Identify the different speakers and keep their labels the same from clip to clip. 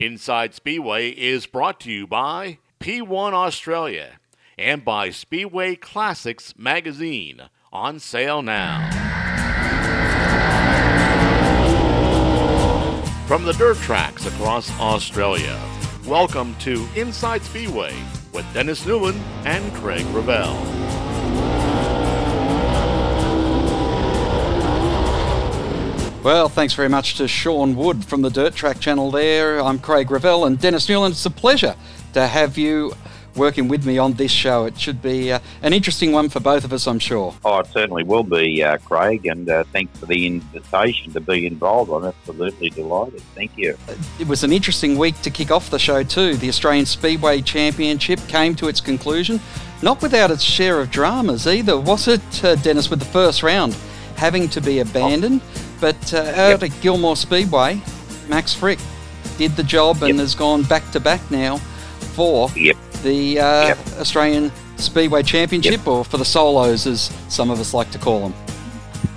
Speaker 1: Inside Speedway is brought to you by P1 Australia and by Speedway Classics magazine on sale now. From the dirt tracks across Australia, welcome to Inside Speedway with Dennis Newlands and Craig Revell.
Speaker 2: Well, thanks very much to Sean Wood from the Dirt Track channel there. I'm Craig Revell and Dennis Newland. It's a pleasure to have you working with me on this show. It should be uh, an interesting one for both of us, I'm sure.
Speaker 3: Oh, it certainly will be, uh, Craig, and uh, thanks for the invitation to be involved. I'm absolutely delighted. Thank you.
Speaker 2: It was an interesting week to kick off the show, too. The Australian Speedway Championship came to its conclusion, not without its share of dramas either, was it, uh, Dennis, with the first round having to be abandoned? Oh but uh, out yep. at Gilmore Speedway, Max Fricke did the job and yep. has gone back to back now for
Speaker 3: yep.
Speaker 2: the uh, Australian Speedway Championship, or for the solos, as some of us like to call them.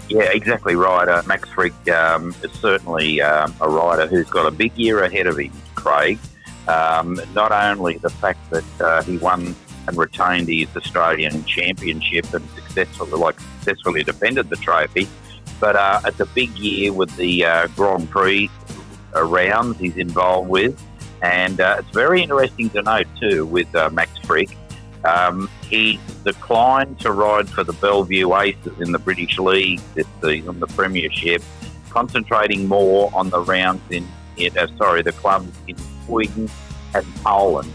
Speaker 3: Yeah, exactly right. Uh, Max Fricke um, is certainly um, a rider who's got a big year ahead of him, Craig. Um, not only the fact that uh, he won and retained his Australian Championship and successfully, like successfully defended the trophy, but uh, it's a big year with the uh, Grand Prix rounds he's involved with. And uh, it's very interesting to note, too, with uh, Max Fricke. Um, he's declined to ride for the Bellevue Aces in the British League this season, the Premiership, concentrating more on the rounds in, in uh, sorry, the clubs in Sweden and Poland.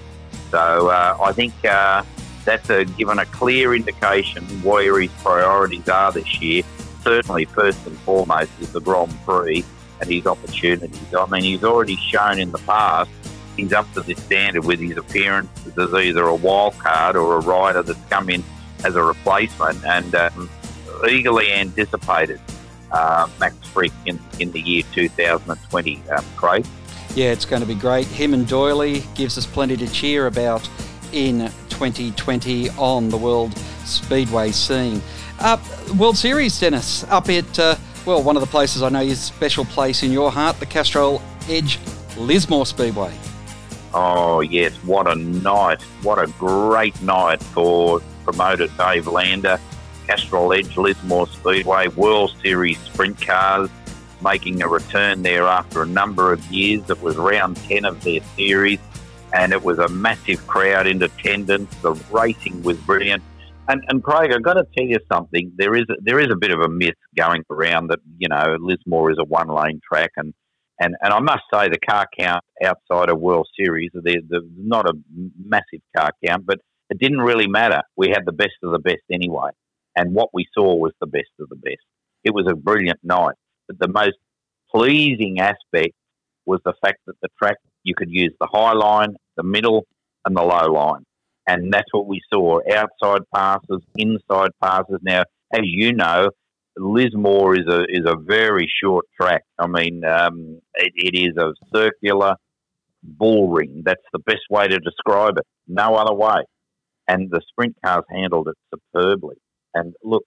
Speaker 3: So uh, I think that's a, given a clear indication where his priorities are this year certainly first and foremost is the Grand Prix and his opportunities. I mean, he's already shown in the past he's up to this standard with his appearance as either a wild card or a rider that's come in as a replacement and um, eagerly anticipated uh, Max Fricke in, in the year 2020, um, Craig.
Speaker 2: Yeah, it's going to be great. Him and Doyley gives us plenty to cheer about in 2020 on the World Speedway scene. Uh, World Series, Dennis, up at, uh, well, one of the places I know is special place in your heart, the Castrol Edge Lismore Speedway.
Speaker 3: Oh, yes, what a night. What a great night for promoter Dave Lander. Castrol Edge Lismore Speedway World Series sprint cars making a return there after a number of years. It was round 10 of their series and it was a massive crowd in attendance. The racing was brilliant. And, and Craig, I've got to tell you something. There is a, there is a bit of a myth going around that you know Lismore is a one lane track, and, and, and I must say the car count outside of World Series, there's, not a massive car count, but it didn't really matter. We had the best of the best anyway, and what we saw was the best of the best. It was a brilliant night, but the most pleasing aspect was the fact that the track you could use the high line, the middle, and the low line and that's what we saw: outside passes, inside passes. Now, as you know, Lismore is a is a very short track. I mean, um, it, it is a circular bull ring. That's the best way to describe it. No other way. And the sprint cars handled it superbly. And look,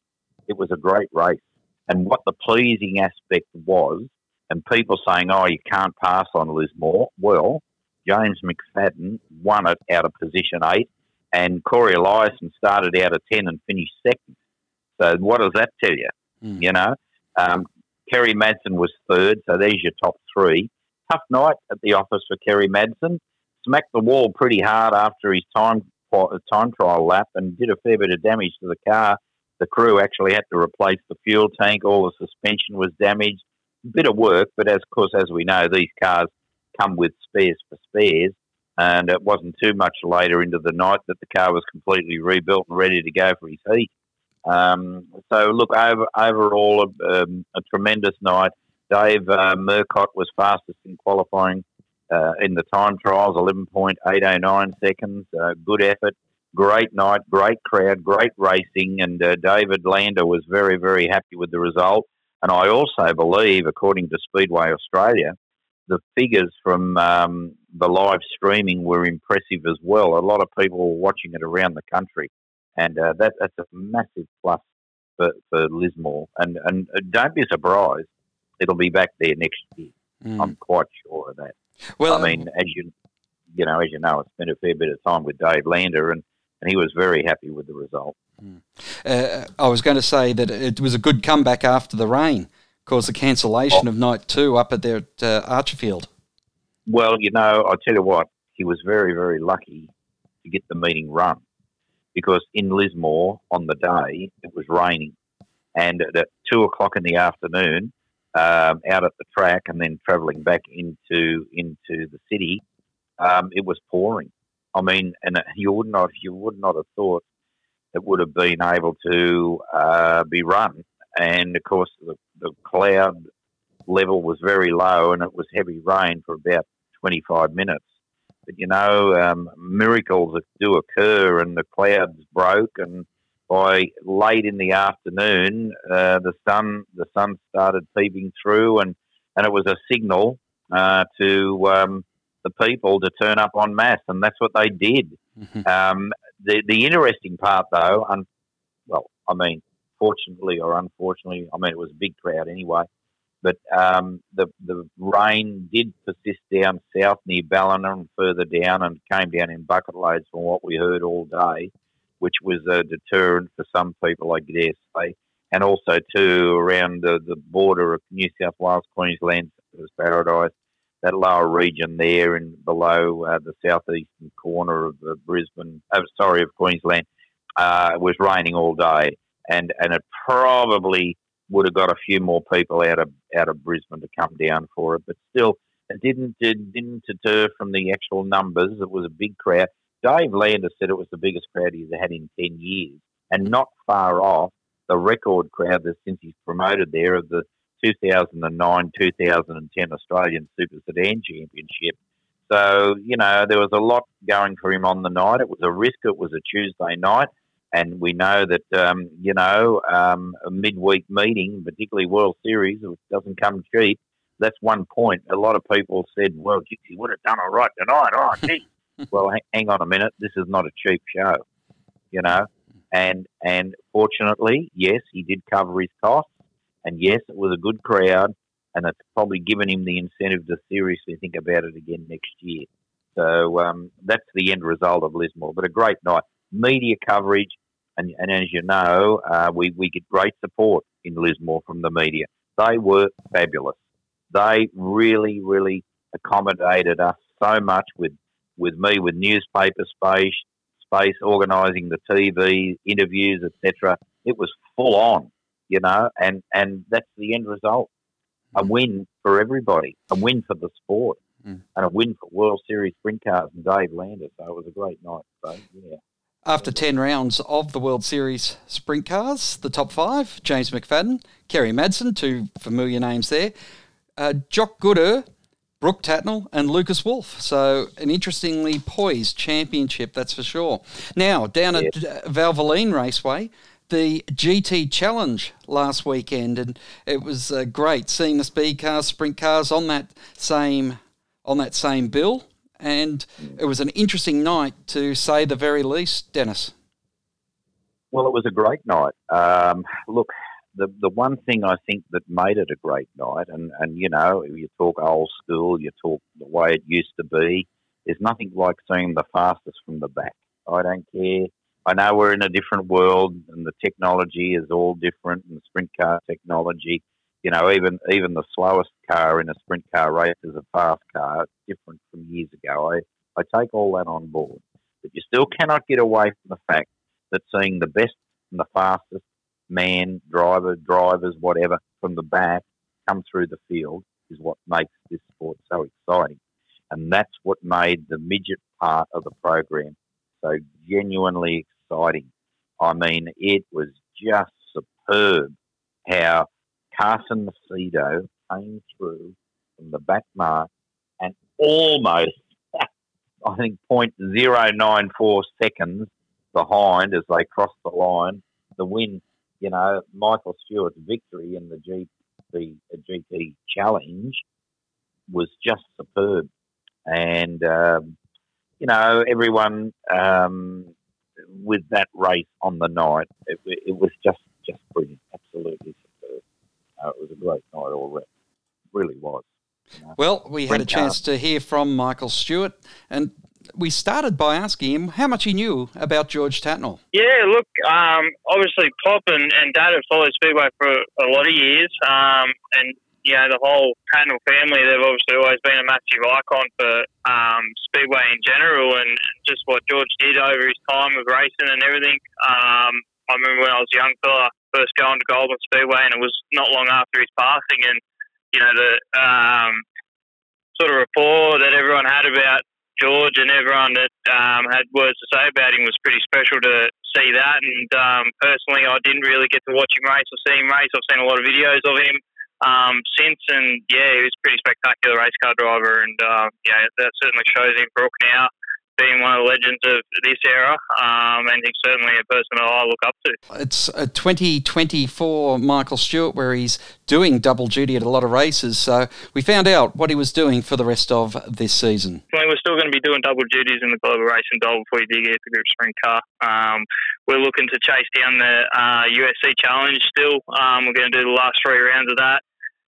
Speaker 3: it was a great race. And what the pleasing aspect was, and people saying, "Oh, you can't pass on Lismore." Well, James McFadden won it out of position eight and Corey Eliason started out of 10 and finished second. So what does that tell you? Mm. You know, um, Kerry Madsen was third, so there's your top three. Tough night at the office for Kerry Madsen. Smacked the wall pretty hard after his time time trial lap and did a fair bit of damage to the car. The crew actually had to replace the fuel tank. All the suspension was damaged. Bit of work, but as of course, as we know, these cars come with spares for spares and it wasn't too much later into the night that the car was completely rebuilt and ready to go for his heat. Um, so, look, over, overall, um, a tremendous night. Dave uh, Murcott was fastest in qualifying uh, in the time trials, 11.809 seconds. Uh, good effort, great night, great crowd, great racing, and uh, David Lander was very, very happy with the result. And I also believe, according to Speedway Australia, the figures from um, the live streaming were impressive as well. A lot of people were watching it around the country, and uh, that, that's a massive plus for, for Lismore. And, and uh, don't be surprised, it'll be back there next year. Mm. I'm quite sure of that. Well, I mean, as you you know, as you know, I spent a fair bit of time with Dave Lander, and, and he was very happy with the result.
Speaker 2: Hmm. Uh, I was going to say that it was a good comeback after the rain, caused the cancellation oh. of night two up at there at uh, Archerfield.
Speaker 3: Well, you know, I tell you what, he was very, very lucky to get the meeting run because in Lismore on the day it was raining, and at two o'clock in the afternoon, um, out at the track and then travelling back into into the city, um, it was pouring. I mean, and you would not you would not have thought it would have been able to uh, be run. And of course, the, the cloud level was very low, and it was heavy rain for about 25 minutes. But you know, um, miracles do occur, and the clouds broke, and by late in the afternoon, uh, the sun the sun started peeping through, and, and it was a signal uh, to um, the people to turn up en masse, and that's what they did. Mm-hmm. Um, the the interesting part, though, and well, I mean, fortunately or unfortunately, I mean, it was a big crowd anyway. But um, the the rain did persist down south near Ballina and further down, and came down in bucket loads from what we heard all day, which was a deterrent for some people, I dare say, and also too around the, the border of New South Wales, Queensland, was Paradise, that lower region there and below uh, the southeastern corner of uh, Brisbane, uh, sorry, of Queensland, uh, was raining all day, and and it probably would have got a few more people out of out of Brisbane to come down for it, but still, it didn't it didn't deter from the actual numbers. It was a big crowd. Dave Lander said it was the biggest crowd he's had in ten years, and not far off the record crowd that since he's promoted there of the 2009 2010 Australian Super Sedan Championship. So, you know, there was a lot going for him on the night. It was a risk, it was a Tuesday night. And we know that, um, you know, um, a midweek meeting, particularly World Series, which doesn't come cheap, that's one point. A lot of people said, well, he would have done all right tonight. Oh, gee. well, hang on a minute. This is not a cheap show, you know. And and fortunately, yes, he did cover his costs. And yes, it was a good crowd, and it's probably given him the incentive to seriously think about it again next year. So um, that's the end result of Lismore. But a great night. Media coverage, and, and as you know, uh, we, we get great support in Lismore from the media. They were fabulous. They really, really accommodated us so much with, with me, with newspaper space, space organising the TV interviews, etc. It was full on you know, and, and that's the end result. A mm. win for everybody, a win for the sport, mm. and a win for World Series sprint cars and Dave Lander. So it was a great night. So, yeah.
Speaker 2: After 10 rounds of the World Series sprint cars, the top five James McFadden, Kerry Madsen, two familiar names there, uh, Jock Goodyer, Brooke Tatnell, and Lucas Wolfe. So, an interestingly poised championship, that's for sure. Now, down at uh, Valvoline Raceway, the GT Challenge last weekend, and it was uh, great seeing the speed cars, sprint cars on that same on that same bill, and it was an interesting night to say the very least, Dennis.
Speaker 3: Well, it was a great night. Um, look, the the one thing I think that made it a great night, and and you know, you talk old school, you talk the way it used to be. There's nothing like seeing the fastest from the back. I don't care I know we're in a different world and the technology is all different and sprint car technology, you know, even even the slowest car in a sprint car race is a fast car. It's different from years ago. I, I take all that on board. But you still cannot get away from the fact that seeing the best and the fastest man, driver, drivers, whatever, from the back come through the field is what makes this sport so exciting. And that's what made the midget part of the program so genuinely exciting. I mean, it was just superb how Carson Macedo came through from the back mark and almost, I think, 0.094 seconds behind as they crossed the line. The win, you know, Michael Stewart's victory in the GP, the GT Challenge was just superb. And um, you know, everyone um, with that race on the night, it, it, was just just brilliant. Uh, it was a great night all around, really was.
Speaker 2: Well, we had a chance to hear from Michael Stewart, and we started by asking him how much he knew about George Tatnell.
Speaker 4: Yeah, look, um, obviously Pop and, and Dad have followed Speedway for a lot of years, um, and you know the whole Tatnell family. They've obviously always been a massive icon for um, Speedway in general, and just what George did over his time of racing and everything. Um, I remember when I was a young fella first going to Goulburn Speedway, and it was not long after his passing, and you know the um, sort of rapport that everyone had about George and everyone that um, had words to say about him was pretty special to see that. And um, personally, I didn't really get to watch him race or see him race. I've seen a lot of videos of him um, since, and yeah, he was a pretty spectacular race car driver. And uh, yeah, that certainly shows in Brooke now being one of the legends of this era, um, and he's certainly a person that I look up to.
Speaker 2: It's a 2024 Michael Stewart where he's doing double duty at a lot of races, so we found out what he was doing for the rest of this season.
Speaker 4: Well, we're still going to be doing double duties in the Global Racing Doll before you do get the Group Sprint Car. Um, we're looking to chase down the uh, USC Challenge still. Um, we're going to do the last three rounds of that.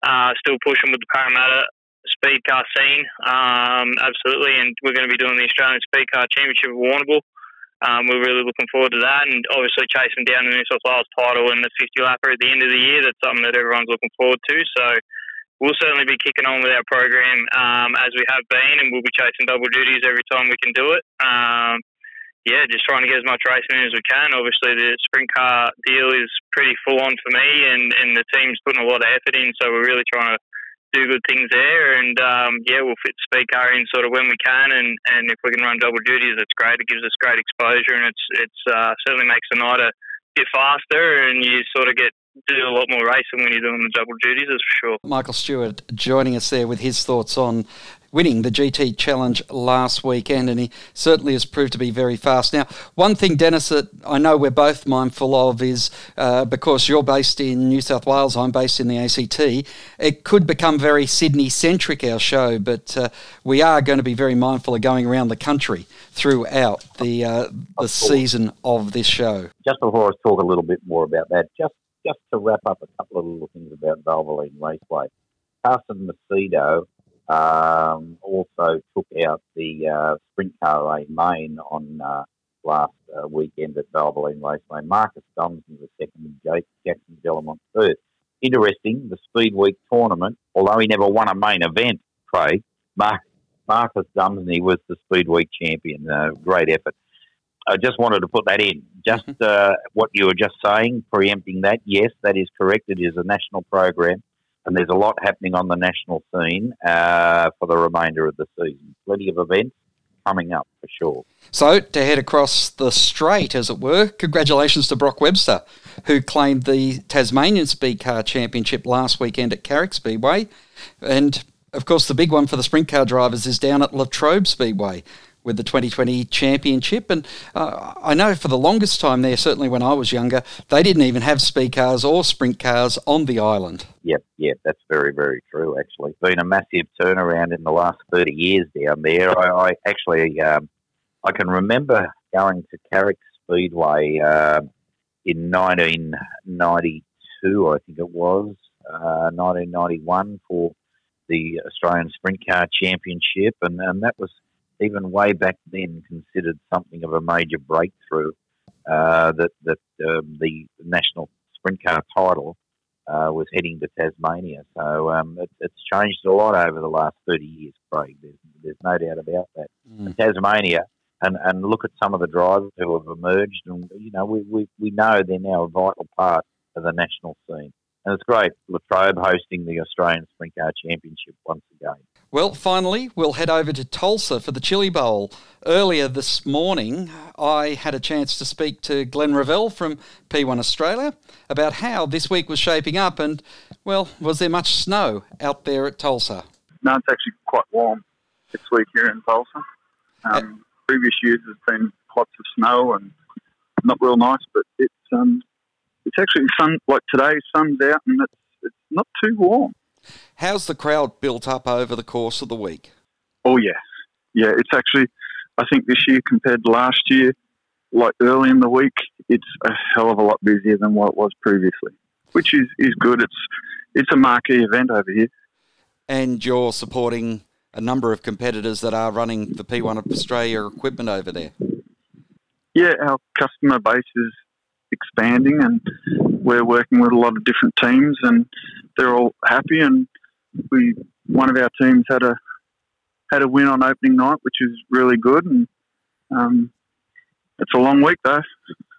Speaker 4: Uh, still pushing with the Parramatta speed car scene, um, absolutely. And we're going to be doing the Australian Speed Car Championship at Warrnambool. Um, we're really looking forward to that, and obviously chasing down the New South Wales title and the 50 lapper at the end of the year. That's something that everyone's looking forward to. So we'll certainly be kicking on with our program um, as we have been, and we'll be chasing double duties every time we can do it. Um, yeah, just trying to get as much racing in as we can. Obviously, the sprint car deal is pretty full on for me, and, and the team's putting a lot of effort in. So we're really trying to do good things there. And um, yeah, we'll fit speed car in sort of when we can, and, and if we can run double duties, it's great. It gives us great exposure, and it's it's uh, certainly makes the night a bit faster, and you sort of get do a lot more racing when you're doing the double duties, that's for sure.
Speaker 2: Michael Stewart joining us there with his thoughts on winning the GT Challenge last weekend, and he certainly has proved to be very fast. Now, one thing, Dennis, that I know we're both mindful of is uh, because you're based in New South Wales, I'm based in the ACT, it could become very Sydney centric, our show, but uh, we are going to be very mindful of going around the country throughout the, uh, the season of this show.
Speaker 3: Just before I talk a little bit more about that, just just to wrap up a couple of little things about Valvoline Raceway. Carson Macedo um, also took out the uh, Sprint Car A main on uh, last uh, weekend at Valvoline Raceway. Marcus Dumesny was second and Jake Jackson Delamont third. Interesting, the Speed Week tournament, although he never won a main event, Craig, Mark, Marcus Dumesny was the Speed Week champion. Uh, great effort. I just wanted to put that in. Just mm-hmm. uh, what you were just saying, preempting that. Yes, that is correct. It is a national program and there's a lot happening on the national scene uh, for the remainder of the season. Plenty of events coming up for sure.
Speaker 2: So, to head across the strait, as it were, congratulations to Brock Webster, who claimed the Tasmanian Speed Car Championship last weekend at Carrick Speedway. And, of course, the big one for the sprint car drivers is down at Latrobe Speedway, with the 2020 championship. And uh, I know for the longest time there, certainly when I was younger, they didn't even have speed cars or sprint cars on the island.
Speaker 3: Yep, yep, that's very, very true, actually. Been a massive turnaround in the last 30 years down there. I, I actually, um, I can remember going to Carrick Speedway uh, in 1992, I think it was, uh, 1991 for the Australian Sprint Car Championship, and, and that was even way back then considered something of a major breakthrough uh, that that um, the national sprint car title uh, was heading to Tasmania. So um, it, it's changed a lot over the last 30 years, Craig. There's, there's no doubt about that. Mm. Tasmania, and, and look at some of the drivers who have emerged, and you know we, we, we know they're now a vital part of the national scene. And it's great, Latrobe hosting the Australian Sprint Car Championship once again.
Speaker 2: Well, finally, we'll head over to Tulsa for the Chili Bowl. Earlier this morning, I had a chance to speak to Glenn Revell from P1 Australia about how this week was shaping up and, well, was there much snow out there at Tulsa?
Speaker 5: No, it's actually quite warm this week here in Tulsa. Um, uh, previous years there's been lots of snow and not real nice, but it's um, it's actually sun like today. Sun's out and it's it's not too warm.
Speaker 2: How's the crowd built up over the course of the week?
Speaker 5: Oh, yeah. Yeah, it's actually, I think this year compared to last year, like early in the week, it's a hell of a lot busier than what it was previously, which is, is good. It's it's a marquee event over here.
Speaker 2: and you're supporting a number of competitors that are running the P1 of Australia equipment over there.
Speaker 5: Yeah, our customer base is expanding, and we're working with a lot of different teams, and they're all happy. And we, one of our teams had a had a win on opening night, which is really good. And um, it's a long week though.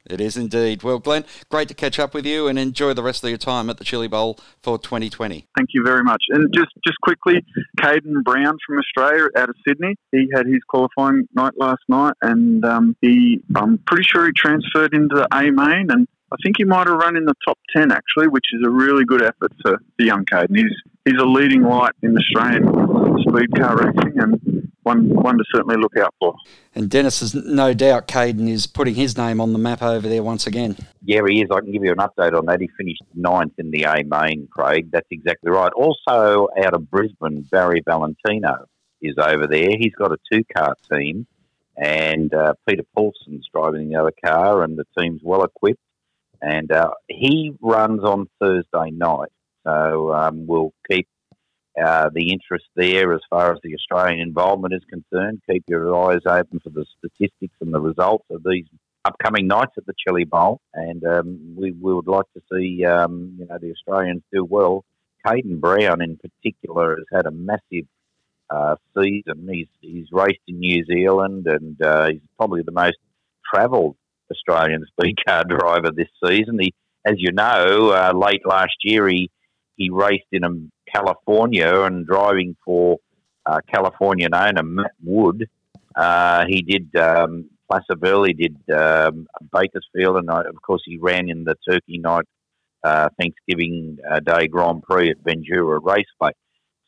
Speaker 2: It is indeed. Well, Glenn, great to catch up with you and enjoy the rest of your time at the Chili Bowl for 2020.
Speaker 5: Thank you very much. And just, just quickly, Kaidon Brown from Australia out of Sydney, he had his qualifying night last night and um, he, I'm pretty sure he transferred into the A main and I think he might have run in the top 10 actually, which is a really good effort for, the young Kaidon. He's, he's a leading light in Australian speed car racing and one one to certainly look out for.
Speaker 2: And Dennis is no doubt Kaidon is putting his name on the map over there once again.
Speaker 3: Yeah, he is. I can give you an update on that. He finished ninth in the A main, Craig. That's exactly right. Also out of Brisbane, Barry Valentino is over there. He's got a two car team, and uh, Peter Paulson's driving the other car, and the team's well equipped. And uh, he runs on Thursday night, so um, we'll keep uh, the interest there as far as the Australian involvement is concerned. Keep your eyes open for the statistics and the results of these upcoming nights at the Chili Bowl, and um, we, we would like to see um, you know the Australians do well. Kaidon Brown in particular has had a massive uh, season. He's he's raced in New Zealand, and uh, he's probably the most travelled Australian speed car driver this season. He, as you know, uh, late last year he he raced in a California and driving for uh, Californian owner Matt Wood. Uh, he did um, Placerville, did um, Bakersfield, and uh, of course he ran in the Turkey Night uh, Thanksgiving uh, Day Grand Prix at Ventura Raceway.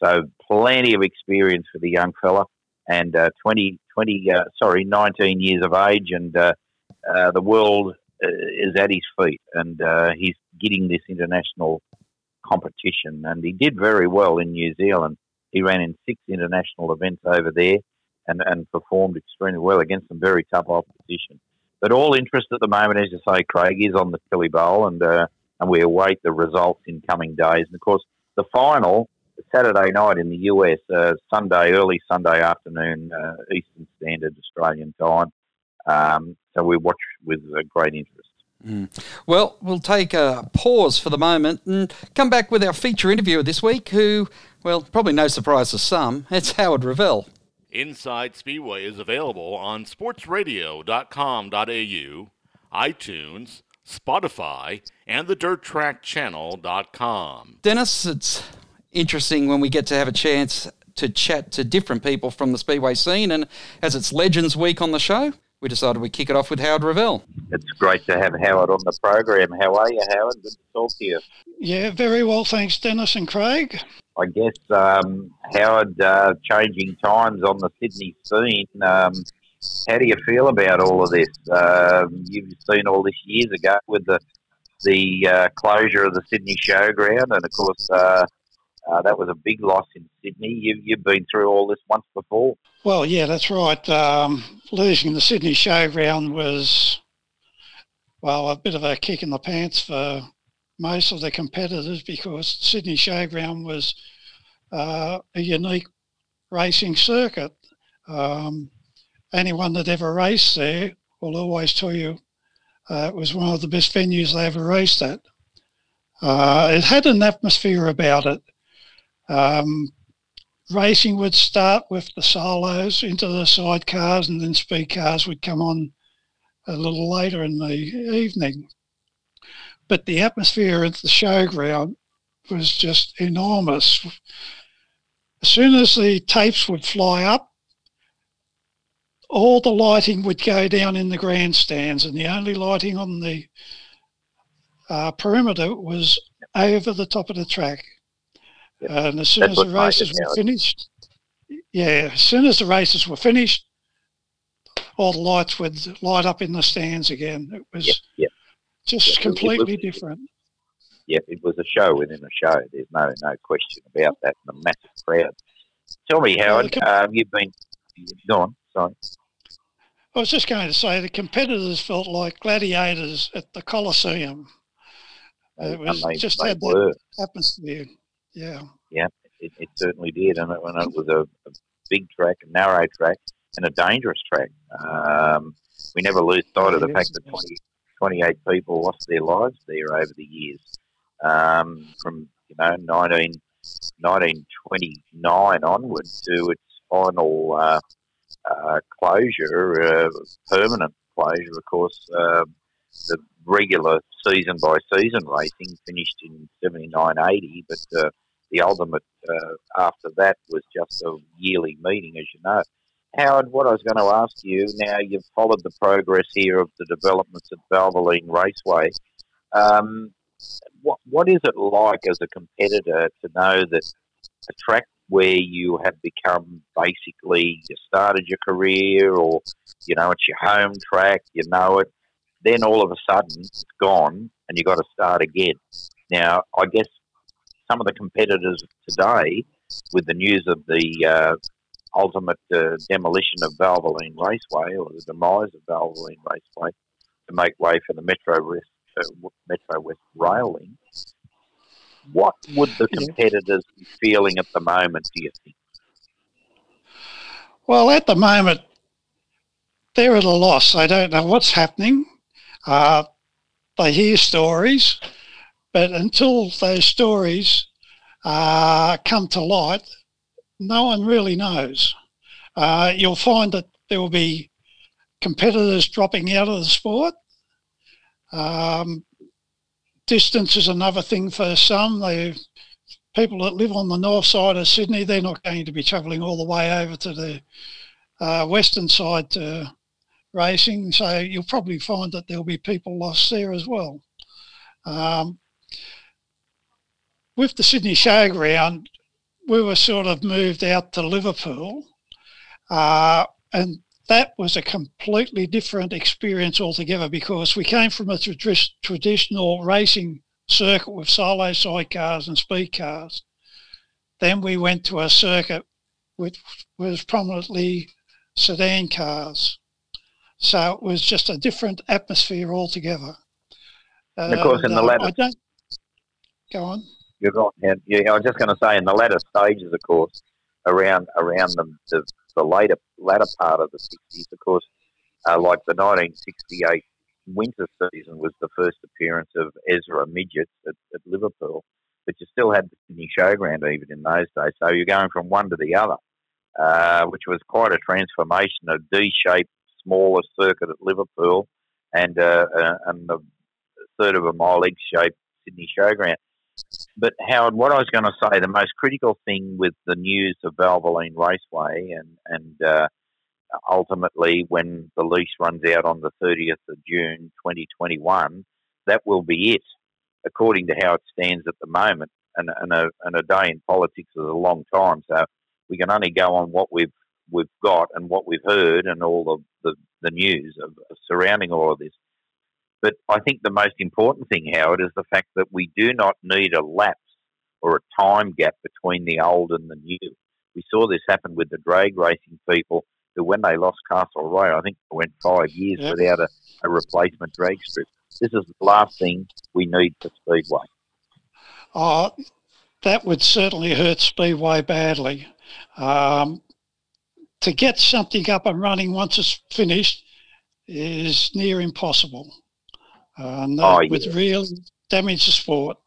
Speaker 3: So plenty of experience for the young fella, and uh, 20, 20 uh, sorry, 19 years of age, and the world is at his feet, and he's getting this international competition, and he did very well in New Zealand. He ran in six international events over there and, and performed extremely well against some very tough opposition. But all interest at the moment, as you say, Craig, is on the Chili Bowl, and uh, and we await the results in coming days. And of course, the final Saturday night in the US, uh, Sunday early Sunday afternoon, uh, Eastern Standard Australian time. Um, so we watch with great interest.
Speaker 2: Mm. Well, we'll take a pause for the moment and come back with our feature interviewer this week, who, well, probably no surprise to some, it's Howard Revell.
Speaker 1: Inside Speedway is available on sportsradio.com.au, iTunes, Spotify, and the DirtTrackChannel.com.
Speaker 2: Dennis, it's interesting when we get to have a chance to chat to different people from the Speedway scene, and as it's Legends Week on the show, we decided we'd kick it off with Howard Revell.
Speaker 3: It's great to have Howard on the program. How are you, Howard? Good to talk to you.
Speaker 6: Yeah, very well, thanks, Dennis and Craig.
Speaker 3: I guess, um, Howard, uh, changing times on the Sydney scene. Um, how do you feel about all of this? Uh, you've seen all this years ago with the the uh, closure of the Sydney Showground, and of course, uh, uh, that was a big loss in Sydney. You, you've been through all this once before.
Speaker 6: Well, yeah, that's right. Um, losing the Sydney Showground was, well, a bit of a kick in the pants for most of the competitors because Sydney Showground was uh, a unique racing circuit. Um, anyone that ever raced there will always tell you uh, it was one of the best venues they ever raced at. Uh, it had an atmosphere about it. Um, racing would start with the solos into the sidecars, and then speed cars would come on a little later in the evening. But the atmosphere at the showground was just enormous. As soon as the tapes would fly up, all the lighting would go down in the grandstands, and the only lighting on the uh, perimeter was over the top of the track. And as soon That's as the races were finished, yeah, as soon as the races were finished, all the lights would light up in the stands again. It was yep, yep. just yep, completely was, different.
Speaker 3: Yep, it was a show within a show. There's no no question about that. The massive crowd. Tell me, Howard, um, you've been gone. Sorry.
Speaker 6: I was just going to say the competitors felt like gladiators at the Coliseum. It was just had that atmosphere. Yeah.
Speaker 3: Yeah. It, it certainly did, and it, it was a, a, big track, a narrow track, and a dangerous track. Um, we never lose sight of the fact that 20, 28 people lost their lives there over the years. Um, from you know 19, 1929 onward to its final uh, uh, closure, uh, permanent closure, of course. Um, the regular season by season racing finished in 79 80, but uh, the ultimate uh, after that was just a yearly meeting, as you know. Howard, what I was going to ask you now, you've followed the progress here of the developments at Valvoline Raceway. Um, what what is it like as a competitor to know that a track where you have become basically you started your career or you know it's your home track, you know it, then all of a sudden it's gone and you've got to start again. Now, I guess some of the competitors today, with the news of the uh, ultimate uh, demolition of Valvoline Raceway or the demise of Valvoline Raceway to make way for the Metro West, uh, Metro West rail link, what would the competitors be feeling at the moment, do you think?
Speaker 6: Well, at the moment, they're at a loss. They don't know what's happening. Uh, they hear stories, but until those stories uh, come to light, no one really knows. Uh, you'll find that there will be competitors dropping out of the sport. Um, distance is another thing for some. They people that live on the north side of Sydney, they're not going to be travelling all the way over to the uh, western side to racing. So you'll probably find that there'll be people lost there as well. Um, with the Sydney Showground, we were sort of moved out to Liverpool, uh, and that was a completely different experience altogether because we came from a tra- traditional racing circuit with solo sidecars and speed cars. Then we went to a circuit which was prominently sedan cars. So it was just a different atmosphere altogether.
Speaker 3: And of course, in the uh, latter, I don't,
Speaker 6: go on.
Speaker 3: You're. Yeah, I was just going to say, in the latter stages, of course, around around the, the, the later latter part of the 60s, of course, uh, like the 1968 winter season was the first appearance of Ezra Midgets at, at Liverpool, but you still had the Sydney Showground even in those days. So you're going from one to the other, uh, which was quite a transformation. A D-shaped, smaller circuit at Liverpool, and uh, uh, and the third of a mile egg-shaped Sydney Showground. But Howard, what I was going to say, the most critical thing with the news of Valvoline Raceway and and uh, ultimately when the lease runs out on the 30th of June 2021, that will be it, according to how it stands at the moment. And, and, a, and a day in politics is a long time, so we can only go on what we've we've got and what we've heard and all the, the, the news of, of surrounding all of this. But I think the most important thing, Howard, is the fact that we do not need a lapse or a time gap between the old and the new. We saw this happen with the drag racing people who, when they lost Castle Castlereagh, I think they went five years yep. without a, a replacement drag strip. This is the last thing we need for Speedway.
Speaker 6: Oh, that would certainly hurt Speedway badly. Um, to get something up and running once it's finished is near impossible. Uh, and that oh, yeah. would really damage to sport.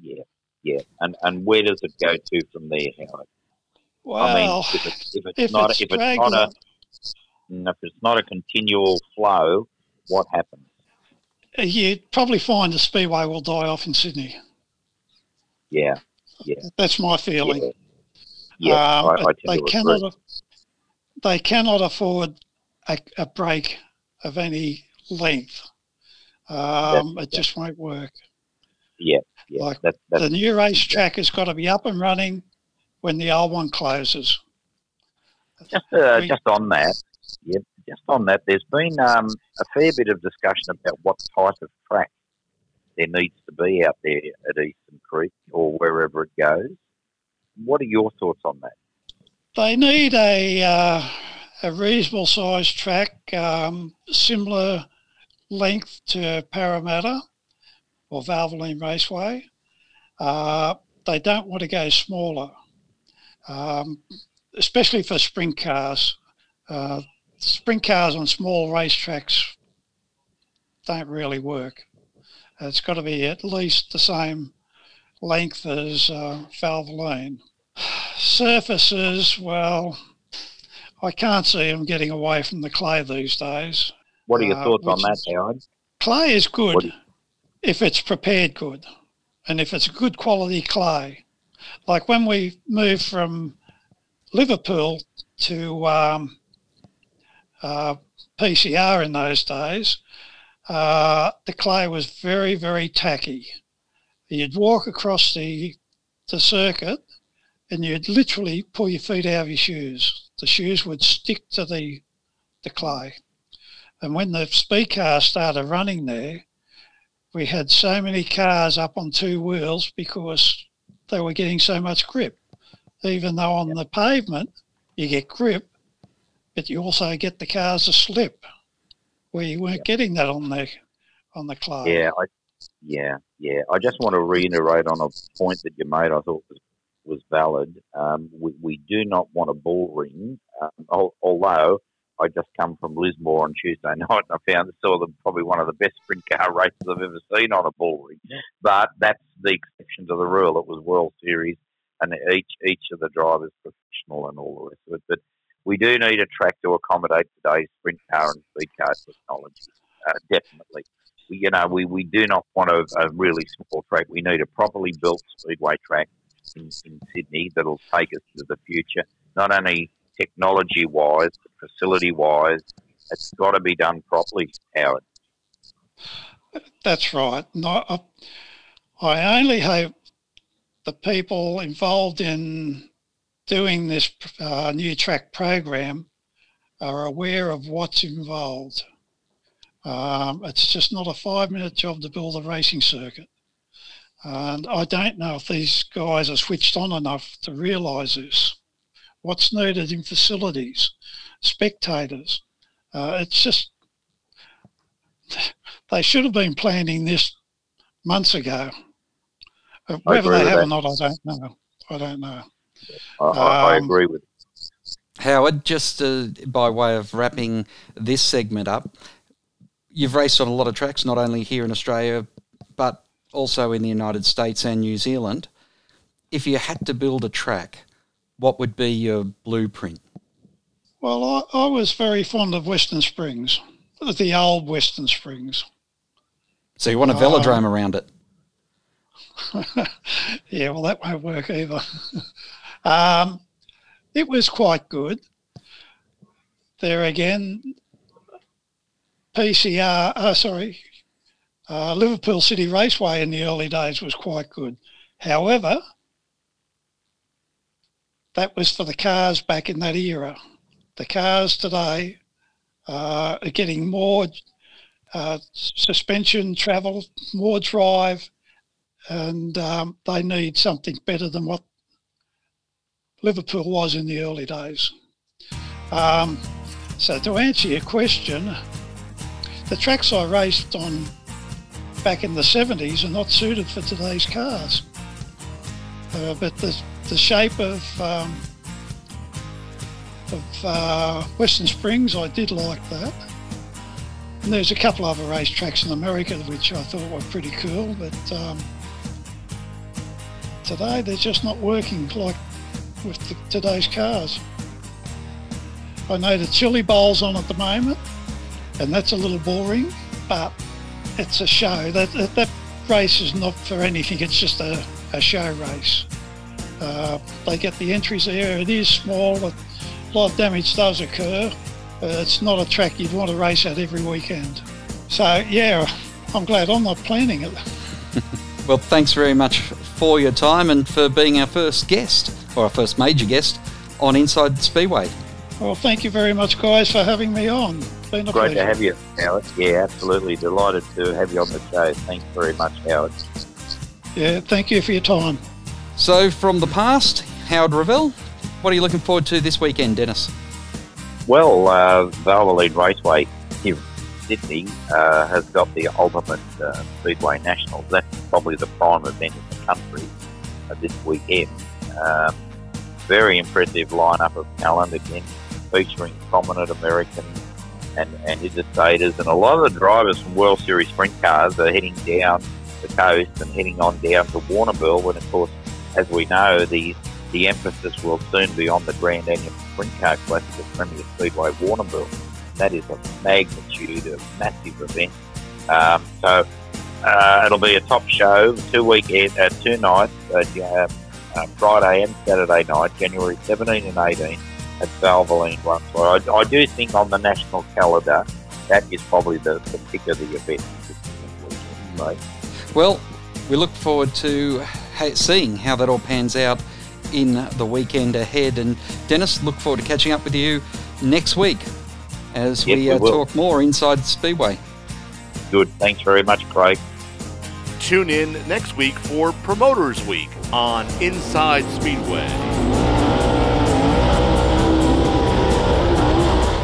Speaker 3: Yeah, yeah. And and where does it go to from there, Howard?
Speaker 6: Well, I mean, if,
Speaker 3: if it's if not it's if it's not a if it's not a continual flow, what happens?
Speaker 6: Uh, you'd probably find the speedway will die off in Sydney.
Speaker 3: Yeah, yeah.
Speaker 6: That's my feeling. Yeah, yeah um, I, I they cannot. They cannot afford a, a break of any length um, it just won't work.
Speaker 3: Yeah, yeah.
Speaker 6: Like that, the new racetrack has got to be up and running when the old one closes.
Speaker 3: Just, uh, just on that, yeah, just on that, there's been um, a fair bit of discussion about what type of track there needs to be out there at Eastern Creek or wherever it goes. What are your thoughts on that?
Speaker 6: They need a uh, a reasonable sized track, um, similar length to Parramatta or Valvoline Raceway. Uh, they don't want to go smaller, um, especially for sprint cars. Uh, sprint cars on small racetracks don't really work. It's got to be at least the same length as uh, Valvoline. Surfaces, well, I can't see them getting away from the clay these days.
Speaker 3: What are your
Speaker 6: Uh,
Speaker 3: thoughts on that, Howard?
Speaker 6: Clay is good
Speaker 3: you-
Speaker 6: if it's prepared good and if it's good quality clay. Like when we moved from Liverpool to um, uh, PCR in those days, uh, the clay was very, very tacky. You'd walk across the, the circuit and you'd literally pull your feet out of your shoes. The shoes would stick to the, the clay. And when the speed car started running there, we had so many cars up on two wheels because they were getting so much grip. Even though on the pavement you get grip, but you also get the cars to slip, where you weren't getting that on the on the clay.
Speaker 3: Yeah, I, yeah, yeah. I just want to reiterate on a point that you made. I thought was was valid. Um, we, we do not want a bull ring, um, although I just come from Lismore on Tuesday night and I found saw them probably one of the best sprint car races I've ever seen on a bull ring. But that's the exception to the rule. It was World Series, and each each of the drivers professional and all the rest of it. But we do need a track to accommodate today's sprint car and speed car technology. Uh, definitely we- you know, we, we do not want a, a really small track. We need a properly built speedway track in, in Sydney that'll take us to the future, not only technology wise, facility wise. It's got to be done properly, Howard.
Speaker 6: That's right. No, I, I only hope the people involved in doing this uh, new track program are aware of what's involved. Um, it's just not a five minute job to build a racing circuit. And I don't know if these guys are switched on enough to realise this. What's needed in facilities, spectators. Uh, it's just, they should have been planning this months ago. Uh, Whether they have
Speaker 3: that.
Speaker 6: or not, I don't know. I don't know.
Speaker 3: I, I, I
Speaker 6: Um,
Speaker 3: agree with.
Speaker 2: Howard, just uh, by way of wrapping this segment up, you've raced on a lot of tracks, not only here in Australia, but also in the United States and New Zealand. If you had to build a track, what would be your blueprint?
Speaker 6: Well, I, I was very fond of Western Springs, the old Western Springs.
Speaker 2: So you want a
Speaker 6: Uh,
Speaker 2: velodrome around it?
Speaker 6: yeah, well, that won't work either. um, it was quite good. There again, PCR, uh, sorry, uh, Liverpool City Raceway in the early days was quite good. However, that was for the cars back in that era. The cars today uh, are getting more uh, suspension travel, more drive, and um, they need something better than what Liverpool was in the early days. Um, so to answer your question, the tracks I raced on back in the 70s are not suited for today's cars. Uh, but the, the shape of, um, of uh, Western Springs, I did like that. And there's a couple other racetracks in America which I thought were pretty cool, but um, today they're just not working like with the, today's cars. I know the chili bowl's on at the moment, and that's a little boring, but it's a show. That that, that race is not for anything. It's just a, a show race. Uh, they get the entries there. It is small. but A lot of damage does occur. Uh, it's not a track you'd want to race at every weekend. So yeah, I'm glad I'm not planning it.
Speaker 2: Well, thanks very much for your time and for being our first guest, or our first major guest, on Inside Speedway.
Speaker 6: Well, thank you very much, guys, for having me on. Been a
Speaker 3: Great
Speaker 6: pleasure.
Speaker 3: to have you, Howard. Yeah, absolutely. Delighted to have you on the show. Thanks very much, Howard.
Speaker 6: Yeah, thank you for your time.
Speaker 2: So, from the past, Howard Revell, what are you looking forward to this weekend, Dennis?
Speaker 3: Well, uh, Valvoline Raceway here in Sydney uh, has got the ultimate uh, Speedway Nationals. That's probably the prime event in the country. this weekend. Um, very impressive lineup of talent again, featuring prominent Americans and, and interstaters. And a lot of the drivers from World Series sprint cars are heading down the coast and heading on down to Warrnambool, And of course, as we know, the the emphasis will soon be on the Grand Annual Sprint Car Classic at Premier Speedway Warrnambool. That is a magnitude, a massive event. Um, so uh, it'll be a top show, two week, uh, two nights, uh, uh, Friday and Saturday night, January 17 and 18 at Valvoline once. I, I, do think on the national calendar, that is probably the, the pick of the event.
Speaker 2: Well, we look forward to seeing how that all pans out in the weekend ahead. And Dennis, look forward to catching up with you next week as
Speaker 3: yep,
Speaker 2: we, uh,
Speaker 3: we
Speaker 2: talk more inside Speedway.
Speaker 3: Good. Thanks very much, Craig.
Speaker 1: Tune in next week for Promoters Week on Inside Speedway.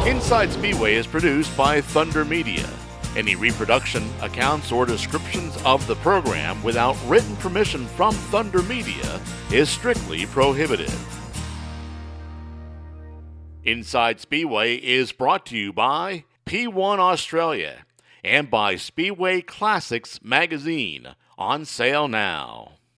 Speaker 1: Inside Speedway is produced by Thunder Media. Any reproduction, accounts, or descriptions of the program without written permission from Thunder Media is strictly prohibited. Inside Speedway is brought to you by P1 Australia and by Speedway Classics magazine on sale now.